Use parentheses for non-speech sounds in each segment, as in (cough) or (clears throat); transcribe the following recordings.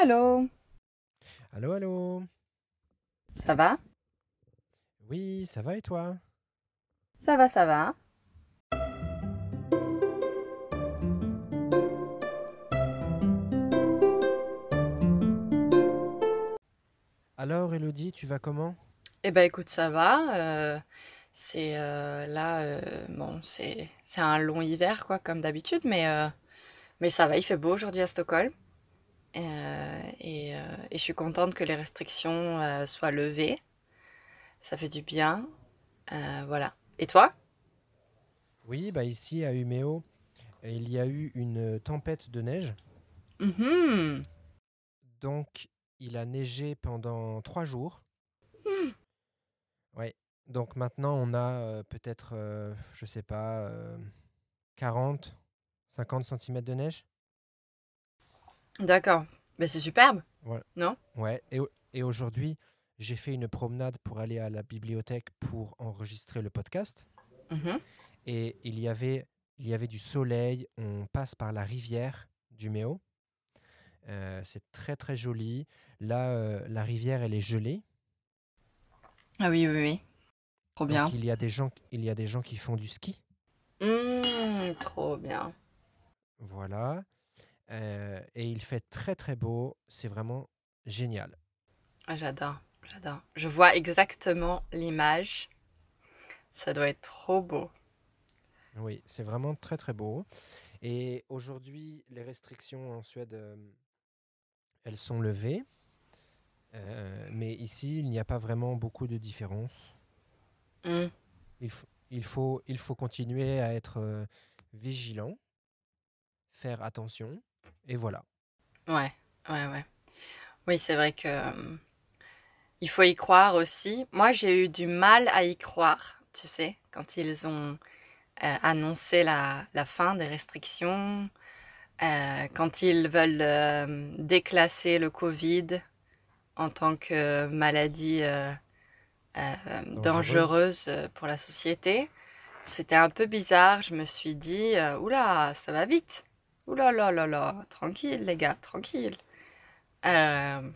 Allô, Allô, allô? ça va? Oui, ça va et toi? Ça va, ça va. Alors, Elodie, tu vas comment? Eh ben écoute, ça va. euh, c'est euh, là, euh, bon, c'est un long hiver quoi, comme d'habitude, mais mais ça va. Il fait beau aujourd'hui à Stockholm euh, et, euh, et je suis contente que les restrictions euh, soient levées. Ça fait du bien. Voilà. Et toi? Oui, bah ici à Umeå, il y a eu une tempête de neige. Mhm. Donc, il a neigé pendant trois jours. Ouais. Donc maintenant, on a peut-être, je sais pas, euh, 40, 50 centimètres de neige. D'accord. Mais c'est superbe, non? Ouais. Et aujourd'hui, j'ai fait une promenade pour aller à la bibliothèque pour enregistrer le podcast. Mhm. Et il y avait, il y avait du soleil. On passe par la rivière du Méo. Euh, c'est très très joli. Là, euh, la rivière, elle est gelée. Ah oui, oui, oui. Trop bien. Donc il y a des gens, il y a des gens qui font du ski. Mmh, trop bien. Voilà. Euh, et il fait très très beau. C'est vraiment génial. Ah, j'adore, j'adore. Je vois exactement l'image. Ça doit être trop beau. Oui, c'est vraiment très très beau. Et aujourd'hui, les restrictions en Suède, euh, elles sont levées. Euh, mais ici, il n'y a pas vraiment beaucoup de différence. Mmh. Il, il faut, il faut continuer à être euh, vigilant, faire attention, et voilà. Ouais, ouais, ouais. Oui, c'est vrai que euh, il faut y croire aussi. Moi, j'ai eu du mal à y croire, tu sais, quand ils ont euh, annoncé la, la fin des restrictions, euh, quand ils veulent déclasser le Covid en tant que maladie Dangereuse. pour la société. C'était un peu bizarre. Je me suis dit, oula, ça va vite. Oula là là là, tranquille les gars, tranquille. Euh,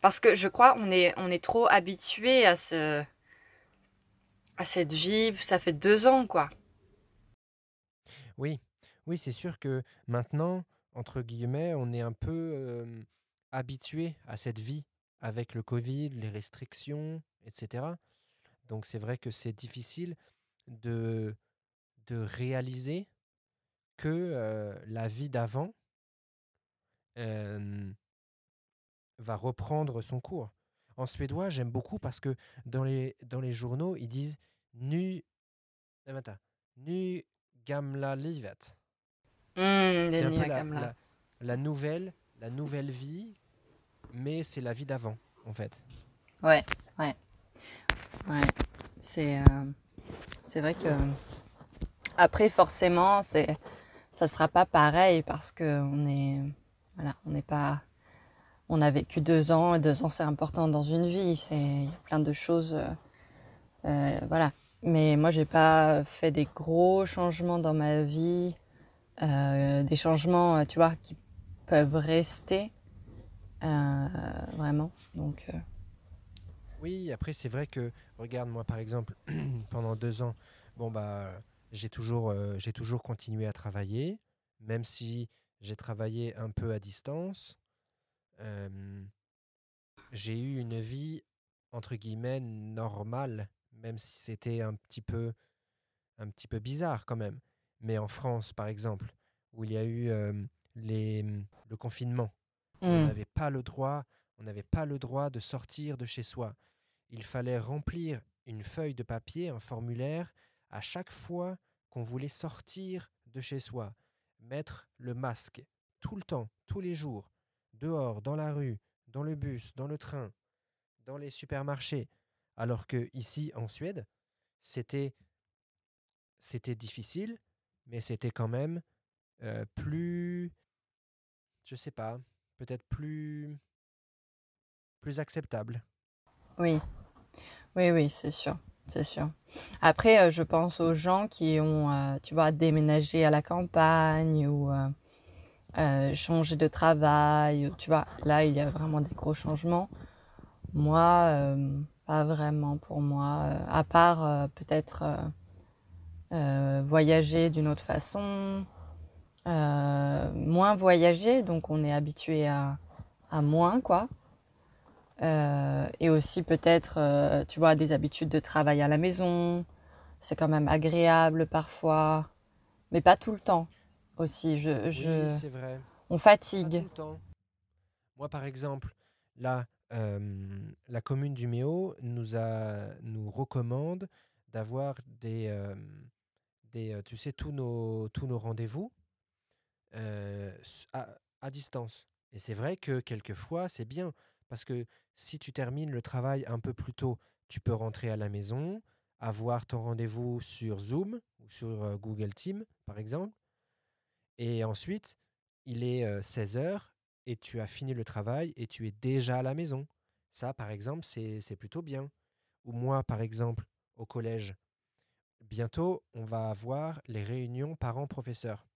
parce que je crois on est on est trop habitué à ce à cette vie. Ça fait deux ans quoi. Oui, oui, c'est sûr que maintenant, entre guillemets, on est un peu habitué à cette vie avec le Covid, les restrictions, etc. Donc c'est vrai que c'est difficile de, de réaliser que euh, la vie d'avant euh, va reprendre son cours. En suédois, j'aime beaucoup parce que dans les, dans les journaux, ils disent Nu, eh, nu gamla livet. C'est des un peu nuits la, nouvelle, la nouvelle vie, mais c'est la vie d'avant, en fait. Ouais, ouais, ouais. C'est euh, c'est vrai que après forcément c'est ça sera pas pareil parce que on est voilà on n'est pas on a vécu deux ans et deux ans c'est important dans une vie. C'est il y a plein de choses euh, voilà. Mais moi j'ai pas fait des gros changements dans ma vie euh, des changements tu vois qui peuvent rester euh, vraiment. Donc Oui, après, c'est vrai que, regarde, moi, par exemple, (clears throat) pendant deux ans, bon, bah, j'ai toujours, euh, j'ai toujours continué à travailler, même si j'ai travaillé un peu à distance. euh, j'ai eu une vie, entre guillemets, normale, même si c'était un petit peu, un petit peu bizarre quand même. Mais en France, par exemple, où il y a eu euh, les, le confinement, on hmm, n'avait pas le droit, on n'avait pas le droit de sortir de chez soi. Il fallait remplir une feuille de papier, un formulaire, à chaque fois qu'on voulait sortir de chez soi. Mettre le masque tout le temps, tous les jours, dehors, dans la rue, dans le bus, dans le train, dans les supermarchés. Alors que ici, en Suède, c'était c'était difficile, mais c'était quand même euh, plus, je sais pas, peut-être plus plus acceptable. oui Oui, oui, c'est sûr, c'est sûr. Après, euh, je pense aux gens qui ont, euh, tu vois, déménagé à la campagne ou, euh, euh, changer de travail, tu vois, là il y a vraiment des gros changements. Moi, pas vraiment pour moi, à part peut-être voyager d'une autre façon, moins voyager, donc on est habitué à, à moins quoi. Et aussi peut-être, tu vois, des habitudes de travail à la maison. C'est quand même agréable parfois, mais pas tout le temps aussi. Je, je... Oui, c'est vrai. On Pas fatigue. tout le temps. Moi, par exemple, là, euh, la commune du Méo nous a, nous recommande d'avoir des, euh, des, euh, tu sais, tous nos, tous nos rendez-vous euh, à, à distance. Et c'est vrai que quelquefois, c'est bien, parce que si tu termines le travail un peu plus tôt, tu peux rentrer à la maison, avoir ton rendez-vous sur Zoom ou sur Google Team, par exemple. Et ensuite, il est 16 heures et tu as fini le travail et tu es déjà à la maison. Ça, par exemple, c'est plutôt bien. Ou moi, par exemple, au collège, bientôt, on va avoir les réunions parents-professeurs.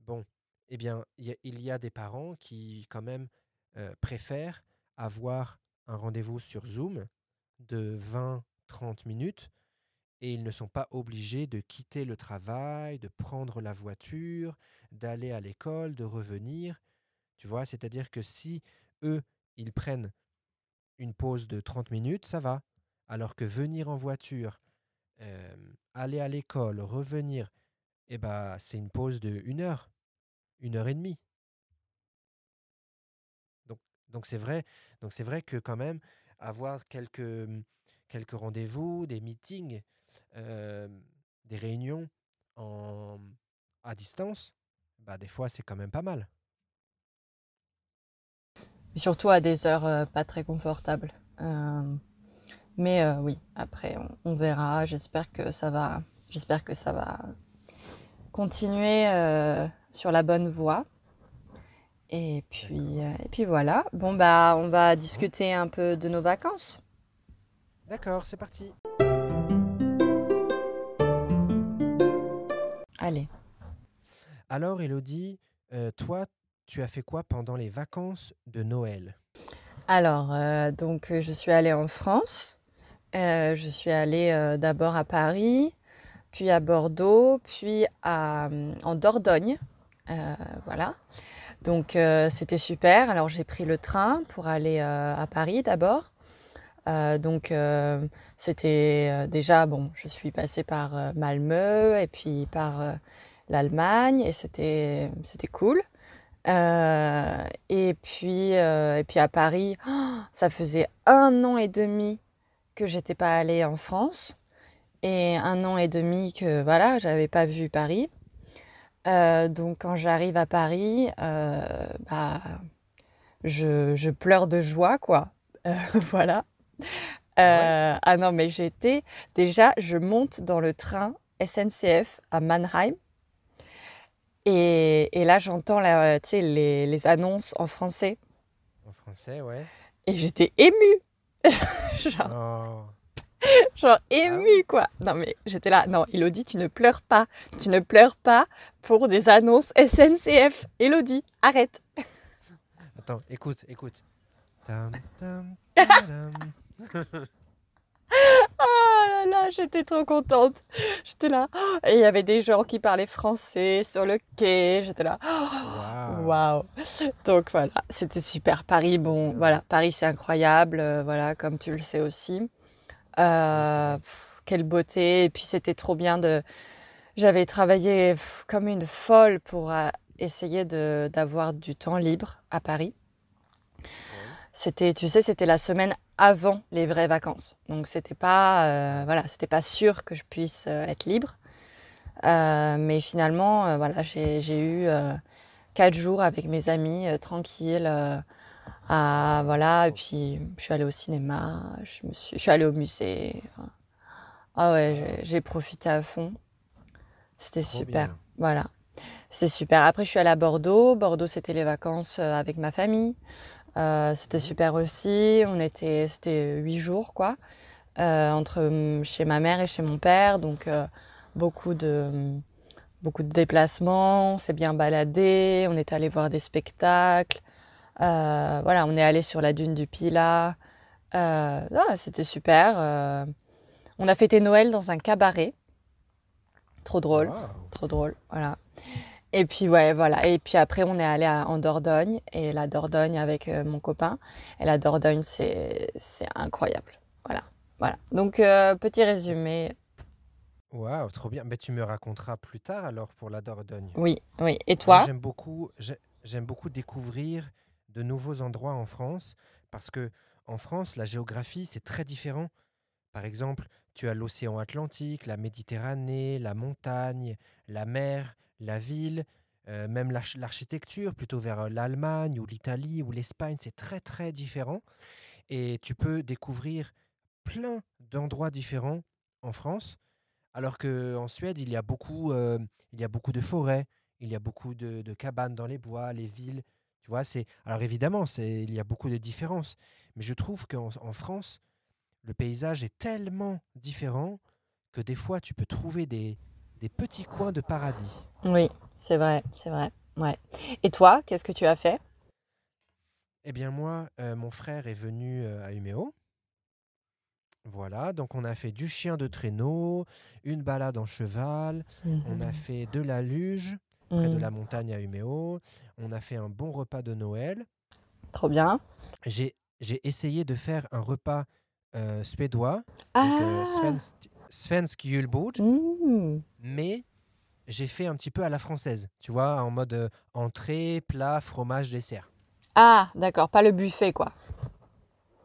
Bon, eh bien, il y, y a des parents qui, quand même, euh, préfèrent avoir un rendez-vous sur Zoom de 20-30 minutes et ils ne sont pas obligés de quitter le travail, de prendre la voiture, d'aller à l'école, de revenir. Tu vois, c'est-à-dire que si eux, ils prennent une pause de 30 minutes, ça va. Alors que venir en voiture, euh, aller à l'école, revenir, eh ben, c'est une pause de une heure, une heure et demie. Donc, c'est vrai, donc c'est vrai que quand même avoir quelques, mmh, quelques rendez-vous, des meetings, des réunions en, à distance, bah des fois c'est quand même pas mal. Surtout à des heures pas très confortables. Mais oui, après on, on verra. J'espère que ça va, j'espère que ça va continuer sur la bonne voie. Et puis, euh, et puis voilà. Bon bah, on va Bon, discuter un peu de nos vacances. d'accord, c'est parti. Allez. Alors, Elodie, euh, toi, tu as fait quoi pendant les vacances de Noël? Alors, euh, donc je suis allée en France. Euh, je suis allée d'abord à Paris, puis à Bordeaux, puis à, en Dordogne. Voilà. Donc euh, c'était super. Alors j'ai pris le train pour aller euh, à Paris d'abord. Euh, donc c'était déjà bon. Je suis passée par Malmö et puis par l'Allemagne et c'était c'était cool. Et puis et puis à Paris, (gasps) ça faisait un an et demi que j'étais pas allée en France et un an et demi que voilà j'avais pas vu Paris. Euh, donc quand j'arrive à Paris, euh, bah je, je pleure de joie quoi. Euh, (laughs) voilà. Ah ouais? Ah non mais j'étais déjà je monte dans le train SNCF à Mannheim et, et là j'entends la, les, les annonces en français En français, ouais. et j'étais émue. (laughs) Genre, Oh. (laughs) genre Ah émue quoi. Non mais j'étais là, non Elodie tu ne pleures pas. Tu ne pleures pas pour des annonces SNCF. Elodie, arrête. (laughs) Attends, écoute, écoute. Tam, tam, (laughs) tadam. Oh là là, j'étais trop contente. J'étais là. Et il y avait des gens qui parlaient français sur le quai. J'étais là. Waouh. Waouh. Donc voilà, c'était super. Paris, bon, voilà, Paris c'est incroyable, euh, voilà, comme tu le sais aussi. Euh, pff, quelle beauté. Et puis c'était trop bien de. J'avais travaillé pff, comme une folle pour euh, essayer d'avoir du temps libre à Paris. C'était, tu sais, c'était la semaine avant les vraies vacances. Donc c'était pas, euh, voilà, c'était pas sûr que je puisse être libre. Mais finalement, voilà, j'ai eu quatre jours avec mes amis tranquilles. Euh, voilà, et puis je suis allée au cinéma, je me suis, je suis allée au musée. enfin, ah ouais, j'ai profité à fond. C'était super. bien. Voilà, c'était super. Après, je suis allée à Bordeaux. Bordeaux, c'était les vacances euh, avec ma famille. Euh, c'était Mhm. super aussi. On était, c'était huit jours, quoi, euh, entre hum, chez ma mère et chez mon père. Donc, beaucoup de, beaucoup de déplacements, on s'est bien baladé, on est allé voir des spectacles. Euh, voilà, on est allé sur la dune du Pila. Euh, ah, c'était super. euh. on a fêté Noël dans un cabaret. Trop drôle, trop drôle, voilà. Et puis ouais, voilà. Et puis après, on est allé à- en Dordogne et la Dordogne avec mon copain. Et la Dordogne, c'est c'est incroyable. Voilà, voilà. Donc petit résumé. Waouh, trop bien. Mais tu me raconteras plus tard alors pour la Dordogne. Oui, oui. Et toi? j'aime beaucoup, j'ai- j'aime beaucoup découvrir de nouveaux endroits en France parce que en France, la géographie, c'est très différent. Par exemple, tu as l'océan Atlantique, la Méditerranée, la montagne, la mer, la ville, euh, même l'arch- l'architecture, plutôt vers euh, l'Allemagne ou l'Italie ou l'Espagne, c'est très très différent. Et tu peux découvrir plein d'endroits différents en France, alors qu'en Suède, il y a beaucoup, euh, il y a beaucoup de forêts, il y a beaucoup de cabanes dans les bois, les villes. Tu vois, c'est alors évidemment, c'est il y a beaucoup de différences, mais je trouve qu'en en France, le paysage est tellement différent que des fois, tu peux trouver des, des petits coins de paradis. Oui, c'est vrai, c'est vrai. Ouais. Et toi, qu'est-ce que tu as fait? Eh bien moi, euh, mon frère est venu euh, à Uméo. Voilà, donc on a fait du chien de traîneau, une balade en cheval, on a Mhm. fait de la luge près de Mhm. la montagne à Uméo, on a fait un bon repas de Noël. Trop bien. J'ai j'ai essayé de faire un repas euh, suédois, euh, Ah! svensk, julbord, Mmh. mais j'ai fait un petit peu à la française, tu vois, en mode euh, entrée, plat, fromage, dessert. Ah, d'accord, pas le buffet, quoi.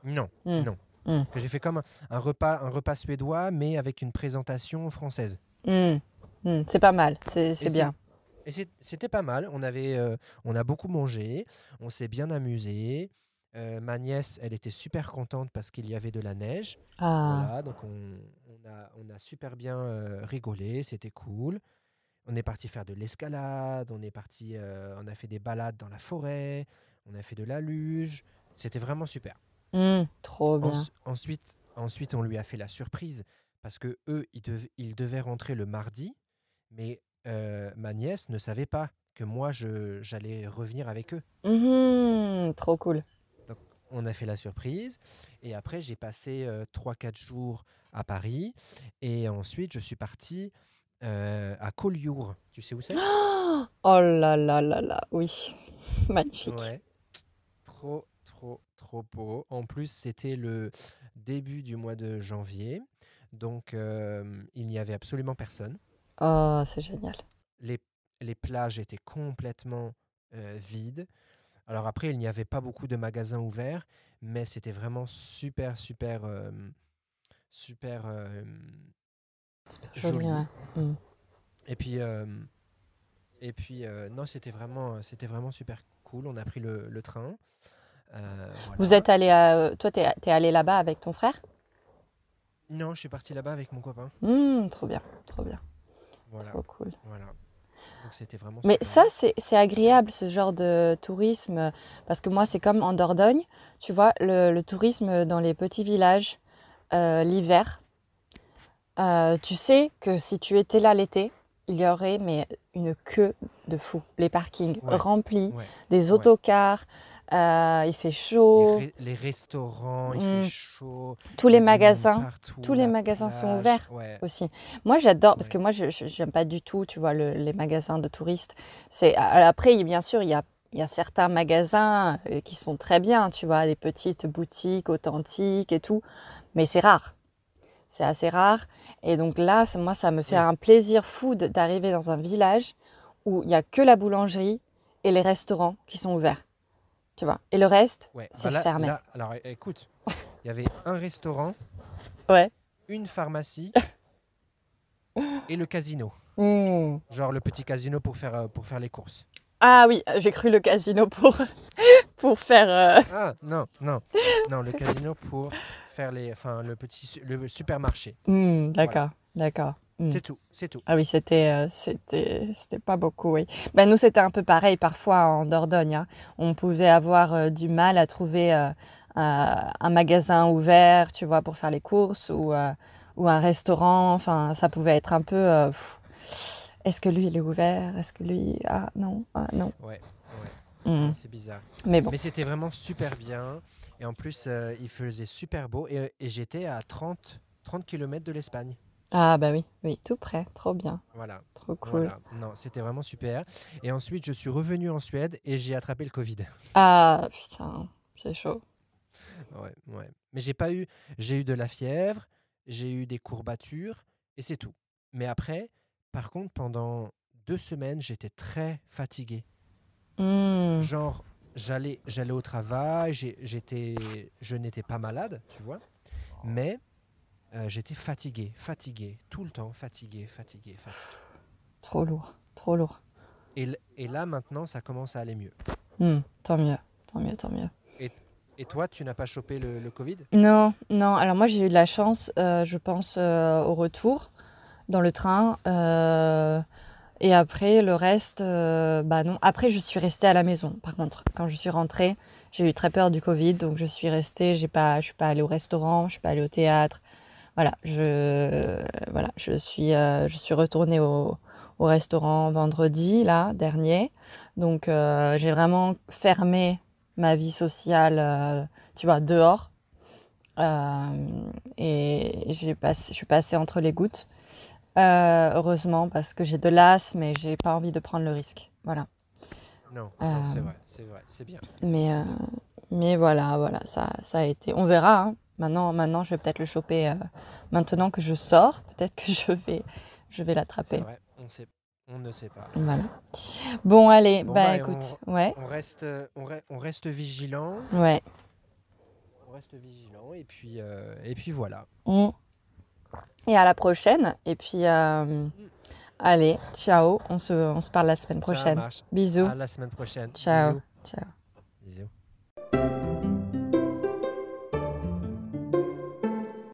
Non, Mm. non. Mm. J'ai fait comme un, un repas, un repas suédois, mais avec une présentation française. C'est pas mal, c'est bien. Et c'était pas mal. On avait, euh, on a beaucoup mangé, on s'est bien amusé. Euh, ma nièce, elle était super contente parce qu'il y avait de la neige. Ah, Voilà, donc on, on a, on a super bien euh, rigolé, c'était cool. On est parti faire de l'escalade, on est parti, on a fait des balades dans la forêt, on a fait de la luge. C'était vraiment super. Mmh, trop bien. Ensu- ensuite, ensuite, on lui a fait la surprise parce que eux, ils, dev- ils devaient rentrer le mardi, mais euh, ma nièce ne savait pas que moi, j'allais revenir avec eux. Mmh, trop cool. On a fait la surprise et après, j'ai passé euh, 3-4 jours à Paris et ensuite, je suis parti euh, à Collioure. Tu sais où c'est? (gasps) Oh là là là là, oui, (laughs) magnifique. Ouais. Trop, trop, trop beau. En plus, c'était le début du mois de janvier, donc euh, il n'y avait absolument personne. Oh, c'est génial. les, les plages étaient complètement euh, vides. Alors après, il n'y avait pas beaucoup de magasins ouverts, mais c'était vraiment super, super, euh, super euh, Super joli. joli, ouais. Mmh. Et puis, et puis non, c'était vraiment, c'était vraiment super cool. On a pris le, le train. Vous êtes allé à... Toi, t'es t'es allé là-bas avec ton frère? Non, je suis parti là-bas avec mon copain. Mmh, trop bien, trop bien, Voilà, trop cool. voilà. Donc vraiment Mais super. ça, c'est agréable, ce genre de tourisme, parce que moi, c'est comme en Dordogne, tu vois, le, le tourisme dans les petits villages, euh, l'hiver, euh, tu sais que si tu étais là l'été, il y aurait mais une queue de fou. Les parkings Ouais. remplis, Ouais. des Ouais. Euh, il fait chaud, les restaurants, il Mm. fait chaud. tous les magasins partout, tous les magasins sont ouverts. Ouais. aussi. Moi, j'adore parce Ouais. que moi, je j'aime pas du tout, tu vois, le- les magasins de touristes. C'est après, bien sûr, il y a il y a certains magasins euh, qui sont très bien, tu vois, des petites boutiques authentiques et tout, mais c'est rare. C'est assez rare. Et donc là, moi, ça me fait un plaisir fou d'arriver dans un village où il y a que la boulangerie et les restaurants qui sont ouverts, tu vois. Et le reste, Ouais, c'est fermé. là- alors écoute, (laughs) il y avait un restaurant, Ouais. une pharmacie (laughs) et le casino. Mmh. Genre le petit casino pour faire, euh, pour faire les courses. Ah oui, j'ai cru le casino pour, (laughs) pour faire... euh, Ah non, non, non, le casino pour faire les, enfin le petit, le supermarché. Hmm, d'accord, d'accord. Hmm. C'est tout, c'est tout. Ah oui, c'était euh, c'était c'était pas beaucoup, oui. Ben, nous, c'était un peu pareil parfois en Dordogne. hein. On pouvait avoir euh, du mal à trouver euh, un, magasin ouvert, tu vois, pour faire les courses ou, ou un restaurant. Enfin, ça pouvait être un peu... est-ce que lui il est ouvert? Est-ce que lui ah non ah non Ouais, ouais, Hmm. c'est bizarre. Mais bon Mais c'était vraiment super bien. Et en plus, il faisait super beau. Et, et j'étais à 30, 30 km de l'Espagne. Ah bah oui oui tout près trop bien Voilà. trop cool Voilà. Non, c'était vraiment super. Et ensuite, je suis revenu en Suède et j'ai attrapé le Covid. ah putain c'est chaud Ouais, ouais. Mais j'ai pas eu, j'ai eu de la fièvre, j'ai eu des courbatures et c'est tout. Mais après, par contre, pendant deux semaines, j'étais très fatigué. Hmm. Genre, j'allais, j'allais au travail, j'étais, je n'étais pas malade, tu vois, mais euh, j'étais fatigué, fatigué, tout le temps, fatigué, fatigué, fatigué. trop lourd trop lourd Et, là, maintenant, ça commence à aller mieux. Hmm. tant mieux tant mieux tant mieux Et toi, tu n'as pas chopé le, le Covid? Non, non. Alors moi j'ai eu de la chance, euh, je pense, euh, au retour dans le train. et après le reste, bah non. Après je suis restée à la maison. Par contre, quand je suis rentrée, j'ai eu très peur du Covid, donc je suis restée. J'ai pas, je suis pas allée au restaurant, je suis pas allée au théâtre. Voilà, je, voilà, je suis, euh, je suis retournée au, au restaurant vendredi là dernier. Donc euh, j'ai vraiment fermé ma vie sociale, euh, tu vois, dehors. Et j'ai passé, je suis passée entre les gouttes. Heureusement, parce que j'ai de l'asthme et j'ai pas envie de prendre le risque. Voilà. Non, non, c'est vrai, c'est vrai, c'est bien. Mais, mais voilà, voilà, ça, ça a été. On verra. hein. Maintenant, maintenant, je vais peut-être le choper. euh, maintenant que je sors, peut-être que (laughs) je vais, je vais l'attraper. on sait, on ne sait pas. Voilà. Bon, allez, Bon, bah bah, écoute, ouais, On reste, on, re- on reste vigilant, ouais. on reste vigilant, et puis, euh, et puis voilà. Mm. Et à la prochaine. Et puis, euh, allez, ciao. On se, on se parle la semaine prochaine. Bisous. À la semaine prochaine. Ciao. Bisous. Ciao. Bisous.